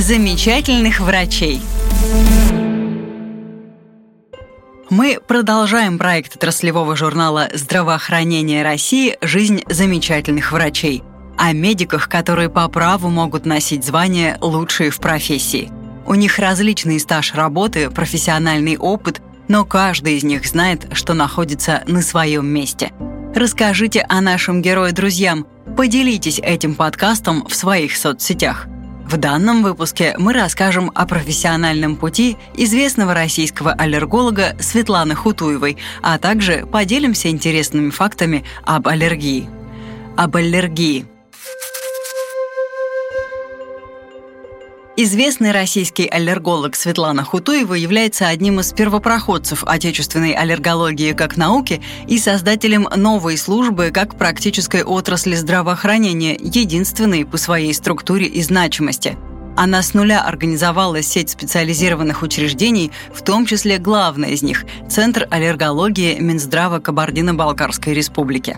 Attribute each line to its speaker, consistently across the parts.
Speaker 1: замечательных врачей. Мы продолжаем проект отраслевого журнала «Здравоохранение России. Жизнь замечательных врачей» о медиках, которые по праву могут носить звание «лучшие в профессии». У них различный стаж работы, профессиональный опыт, но каждый из них знает, что находится на своем месте. Расскажите о нашем герое друзьям, поделитесь этим подкастом в своих соцсетях – в данном выпуске мы расскажем о профессиональном пути известного российского аллерголога Светланы Хутуевой, а также поделимся интересными фактами об аллергии. Об аллергии – Известный российский аллерголог Светлана Хутуева является одним из первопроходцев отечественной аллергологии как науки и создателем новой службы как практической отрасли здравоохранения, единственной по своей структуре и значимости. Она с нуля организовала сеть специализированных учреждений, в том числе главное из них – Центр аллергологии Минздрава Кабардино-Балкарской республики.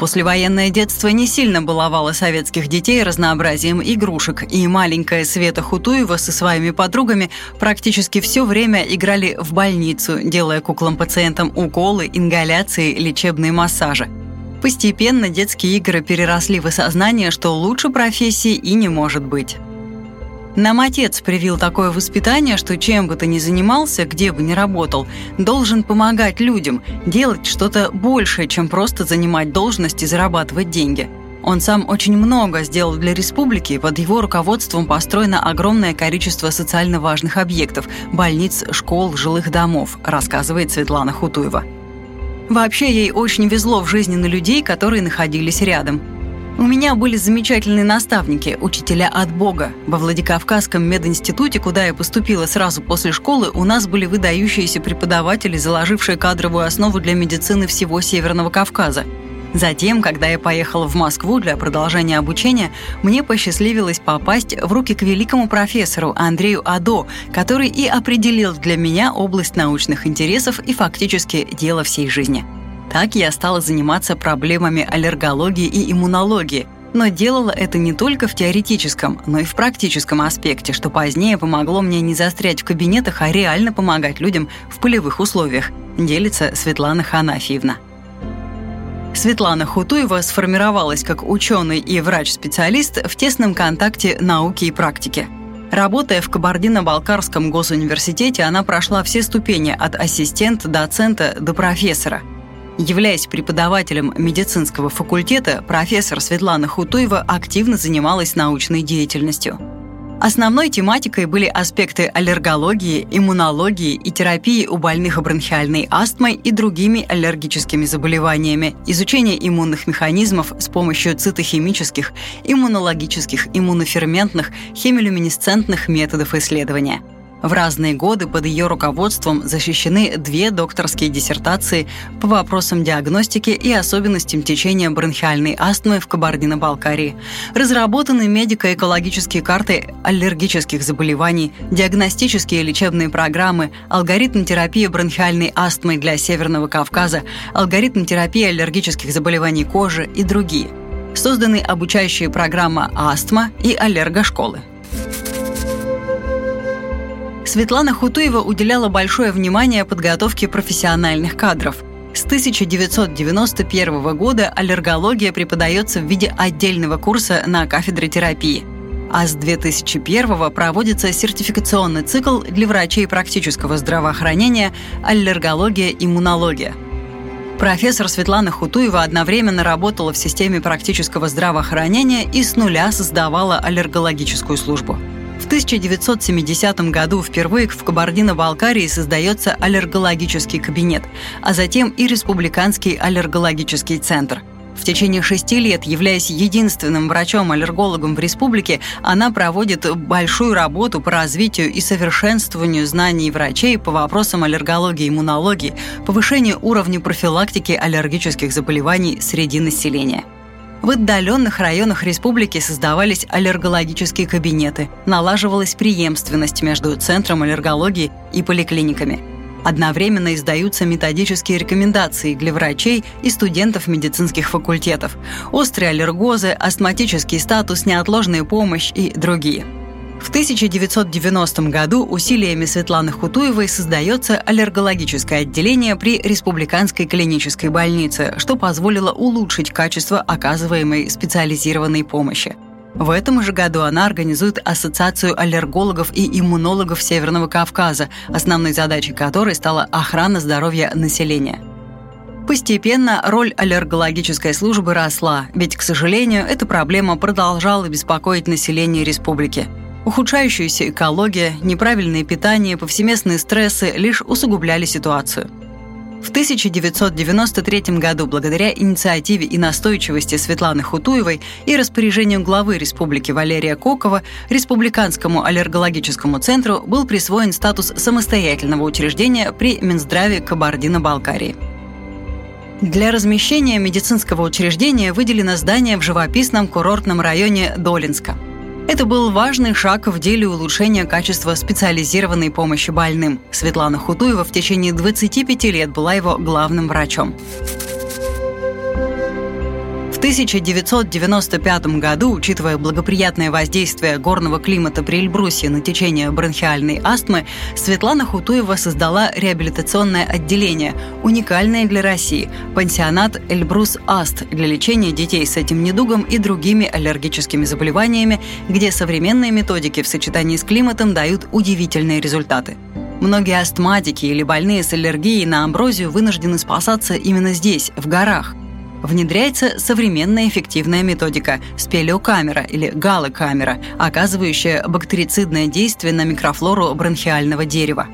Speaker 1: Послевоенное детство не сильно баловало советских детей разнообразием игрушек, и маленькая Света Хутуева со своими подругами практически все время играли в больницу, делая куклам-пациентам уколы, ингаляции, лечебные массажи. Постепенно детские игры переросли в осознание, что лучше профессии и не может быть. Нам отец привил такое воспитание, что чем бы ты ни занимался, где бы ни работал, должен помогать людям, делать что-то большее, чем просто занимать должность и зарабатывать деньги. Он сам очень много сделал для республики, под его руководством построено огромное количество социально важных объектов – больниц, школ, жилых домов, рассказывает Светлана Хутуева. Вообще ей очень везло в жизни на людей, которые находились рядом – у меня были замечательные наставники, учителя от Бога. Во Владикавказском мединституте, куда я поступила сразу после школы, у нас были выдающиеся преподаватели, заложившие кадровую основу для медицины всего Северного Кавказа. Затем, когда я поехала в Москву для продолжения обучения, мне посчастливилось попасть в руки к великому профессору Андрею Адо, который и определил для меня область научных интересов и фактически дело всей жизни – так я стала заниматься проблемами аллергологии и иммунологии, но делала это не только в теоретическом, но и в практическом аспекте, что позднее помогло мне не застрять в кабинетах, а реально помогать людям в полевых условиях, делится Светлана Ханафьевна. Светлана Хутуева сформировалась как ученый и врач-специалист в тесном контакте науки и практики. Работая в Кабардино-Балкарском госуниверситете, она прошла все ступени от ассистента, доцента до профессора – Являясь преподавателем медицинского факультета, профессор Светлана Хутуева активно занималась научной деятельностью. Основной тематикой были аспекты аллергологии, иммунологии и терапии у больных бронхиальной астмой и другими аллергическими заболеваниями, изучение иммунных механизмов с помощью цитохимических, иммунологических, иммуноферментных, хемилюминесцентных методов исследования – в разные годы под ее руководством защищены две докторские диссертации по вопросам диагностики и особенностям течения бронхиальной астмы в Кабардино-Балкарии. Разработаны медико-экологические карты аллергических заболеваний, диагностические лечебные программы, алгоритм терапии бронхиальной астмы для Северного Кавказа, алгоритм терапии аллергических заболеваний кожи и другие. Созданы обучающие программа «Астма» и «Аллергошколы». Светлана Хутуева уделяла большое внимание подготовке профессиональных кадров. С 1991 года аллергология преподается в виде отдельного курса на кафедре терапии. А с 2001 проводится сертификационный цикл для врачей практического здравоохранения «Аллергология-иммунология». Профессор Светлана Хутуева одновременно работала в системе практического здравоохранения и с нуля создавала аллергологическую службу. В 1970 году впервые в Кабардино-Балкарии создается аллергологический кабинет, а затем и Республиканский аллергологический центр. В течение шести лет, являясь единственным врачом-аллергологом в республике, она проводит большую работу по развитию и совершенствованию знаний врачей по вопросам аллергологии и иммунологии, повышению уровня профилактики аллергических заболеваний среди населения. В отдаленных районах республики создавались аллергологические кабинеты, налаживалась преемственность между Центром аллергологии и поликлиниками. Одновременно издаются методические рекомендации для врачей и студентов медицинских факультетов, острые аллергозы, астматический статус, неотложная помощь и другие – В 1990 году усилиями Светланы Хутуевой создается аллергологическое отделение при Республиканской клинической больнице, что позволило улучшить качество оказываемой специализированной помощи. В этом же году она организует Ассоциацию аллергологов и иммунологов Северного Кавказа, основной задачей которой стала охрана здоровья населения. Постепенно роль аллергологической службы росла, ведь, к сожалению, эта проблема продолжала беспокоить население республики. Ухудшающаяся экология, неправильное питание, повсеместные стрессы лишь усугубляли ситуацию – в 1993 году, благодаря инициативе и настойчивости Светланы Хутуевой и распоряжению главы республики Валерия Кокова, Республиканскому аллергологическому центру был присвоен статус самостоятельного учреждения при Минздраве Кабардино-Балкарии. Для размещения медицинского учреждения выделено здание в живописном курортном районе Долинска – это был важный шаг в деле улучшения качества специализированной помощи больным. Светлана Хутуева в течение 25 лет была его главным врачом. 1995 году, учитывая благоприятное воздействие горного климата при Эльбрусе на течение бронхиальной астмы, Светлана Хутуева создала реабилитационное отделение, уникальное для России – пансионат «Эльбрус Аст» для лечения детей с этим недугом и другими аллергическими заболеваниями, где современные методики в сочетании с климатом дают удивительные результаты. Многие астматики или больные с аллергией на амброзию вынуждены спасаться именно здесь, в горах внедряется современная эффективная методика – спелеокамера или галокамера, оказывающая бактерицидное действие на микрофлору бронхиального дерева.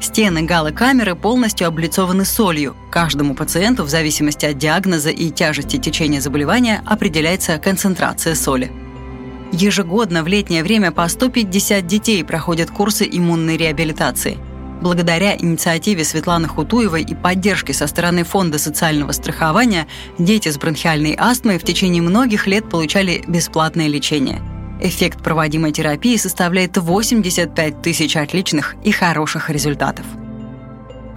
Speaker 1: Стены галокамеры полностью облицованы солью. Каждому пациенту в зависимости от диагноза и тяжести течения заболевания определяется концентрация соли. Ежегодно в летнее время по 150 детей проходят курсы иммунной реабилитации – Благодаря инициативе Светланы Хутуевой и поддержке со стороны Фонда социального страхования дети с бронхиальной астмой в течение многих лет получали бесплатное лечение. Эффект проводимой терапии составляет 85 тысяч отличных и хороших результатов.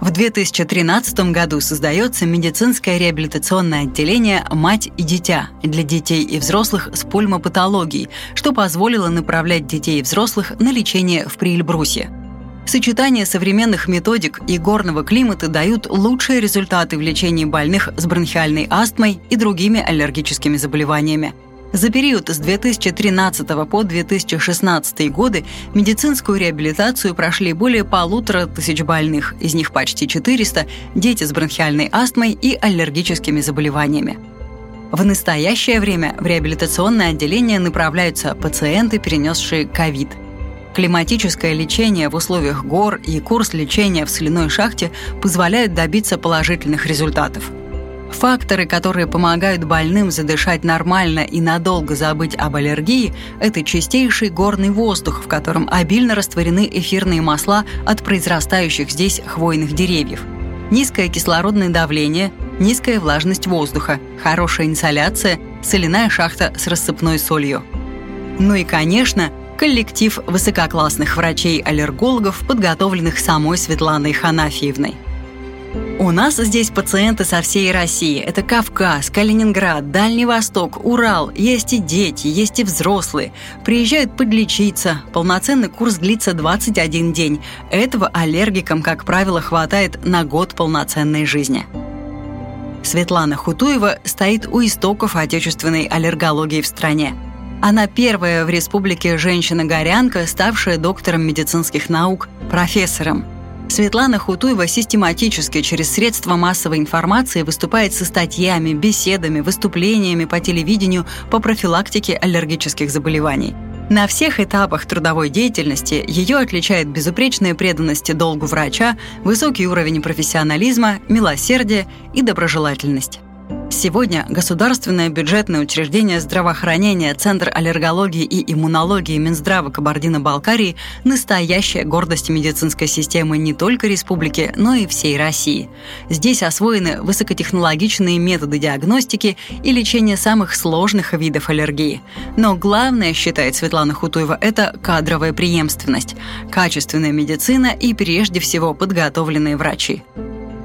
Speaker 1: В 2013 году создается медицинское реабилитационное отделение «Мать и дитя» для детей и взрослых с пульмопатологией, что позволило направлять детей и взрослых на лечение в Приэльбрусе – Сочетание современных методик и горного климата дают лучшие результаты в лечении больных с бронхиальной астмой и другими аллергическими заболеваниями. За период с 2013 по 2016 годы медицинскую реабилитацию прошли более полутора тысяч больных, из них почти 400 – дети с бронхиальной астмой и аллергическими заболеваниями. В настоящее время в реабилитационное отделение направляются пациенты, перенесшие ковид – Климатическое лечение в условиях гор и курс лечения в соляной шахте позволяют добиться положительных результатов. Факторы, которые помогают больным задышать нормально и надолго забыть об аллергии, это чистейший горный воздух, в котором обильно растворены эфирные масла от произрастающих здесь хвойных деревьев. Низкое кислородное давление, низкая влажность воздуха, хорошая инсоляция, соляная шахта с рассыпной солью. Ну и, конечно, коллектив высококлассных врачей-аллергологов, подготовленных самой Светланой Ханафьевной. У нас здесь пациенты со всей России. Это Кавказ, Калининград, Дальний Восток, Урал. Есть и дети, есть и взрослые. Приезжают подлечиться. Полноценный курс длится 21 день. Этого аллергикам, как правило, хватает на год полноценной жизни. Светлана Хутуева стоит у истоков отечественной аллергологии в стране – она первая в республике женщина-горянка, ставшая доктором медицинских наук, профессором. Светлана Хутуева систематически через средства массовой информации выступает со статьями, беседами, выступлениями по телевидению по профилактике аллергических заболеваний. На всех этапах трудовой деятельности ее отличает безупречная преданность долгу врача, высокий уровень профессионализма, милосердие и доброжелательность. Сегодня государственное бюджетное учреждение здравоохранения Центр аллергологии и иммунологии Минздрава Кабардино-Балкарии – настоящая гордость медицинской системы не только республики, но и всей России. Здесь освоены высокотехнологичные методы диагностики и лечения самых сложных видов аллергии. Но главное, считает Светлана Хутуева, это кадровая преемственность, качественная медицина и прежде всего подготовленные врачи.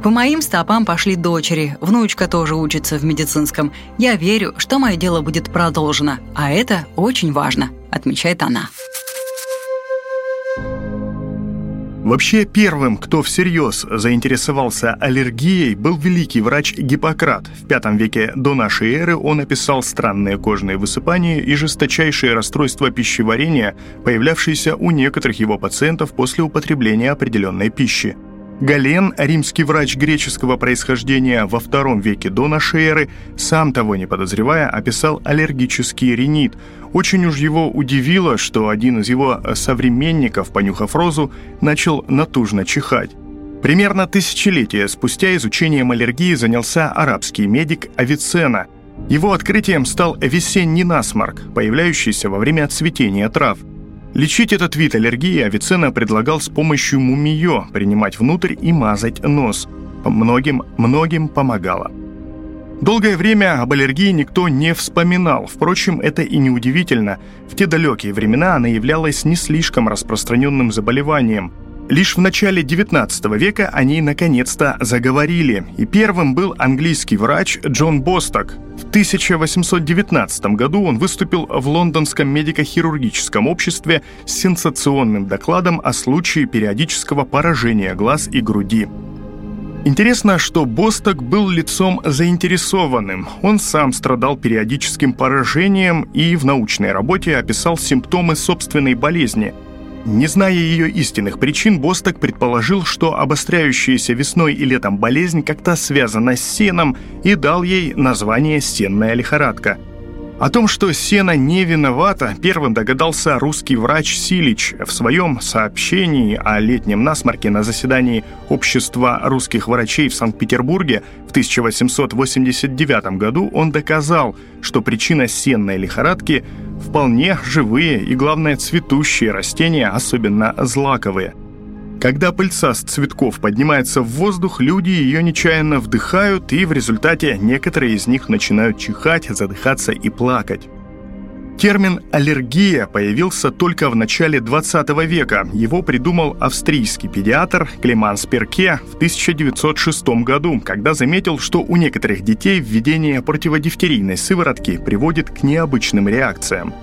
Speaker 1: По моим стопам пошли дочери, внучка тоже учится в медицинском. Я верю, что мое дело будет продолжено, а это очень важно, отмечает она.
Speaker 2: Вообще первым, кто всерьез заинтересовался аллергией, был великий врач Гиппократ. В V веке до нашей эры он описал странные кожные высыпания и жесточайшие расстройства пищеварения, появлявшиеся у некоторых его пациентов после употребления определенной пищи. Гален, римский врач греческого происхождения во II веке до нашей эры, сам того не подозревая, описал аллергический ринит. Очень уж его удивило, что один из его современников, понюхав розу, начал натужно чихать. Примерно тысячелетия спустя изучением аллергии занялся арабский медик Авиценна. Его открытием стал весенний насморк, появляющийся во время цветения трав – Лечить этот вид аллергии Авиценна предлагал с помощью мумиё принимать внутрь и мазать нос. Многим, многим помогало. Долгое время об аллергии никто не вспоминал. Впрочем, это и не удивительно. В те далекие времена она являлась не слишком распространенным заболеванием – Лишь в начале XIX века они наконец-то заговорили, и первым был английский врач Джон Босток. В 1819 году он выступил в лондонском медико-хирургическом обществе с сенсационным докладом о случае периодического поражения глаз и груди. Интересно, что Босток был лицом заинтересованным. Он сам страдал периодическим поражением и в научной работе описал симптомы собственной болезни – не зная ее истинных причин, Босток предположил, что обостряющаяся весной и летом болезнь как-то связана с сеном и дал ей название «сенная лихорадка». О том, что сено не виновата, первым догадался русский врач Силич в своем сообщении о летнем насморке на заседании Общества русских врачей в Санкт-Петербурге в 1889 году он доказал, что причина сенной лихорадки вполне живые и, главное, цветущие растения, особенно злаковые – когда пыльца с цветков поднимается в воздух, люди ее нечаянно вдыхают, и в результате некоторые из них начинают чихать, задыхаться и плакать. Термин «аллергия» появился только в начале 20 века. Его придумал австрийский педиатр Клеманс Перке в 1906 году, когда заметил, что у некоторых детей введение противодифтерийной сыворотки приводит к необычным реакциям.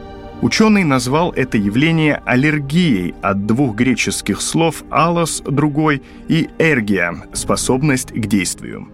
Speaker 2: Ученый назвал это явление аллергией от двух греческих слов «алос» – другой и «эргия» – способность к действию.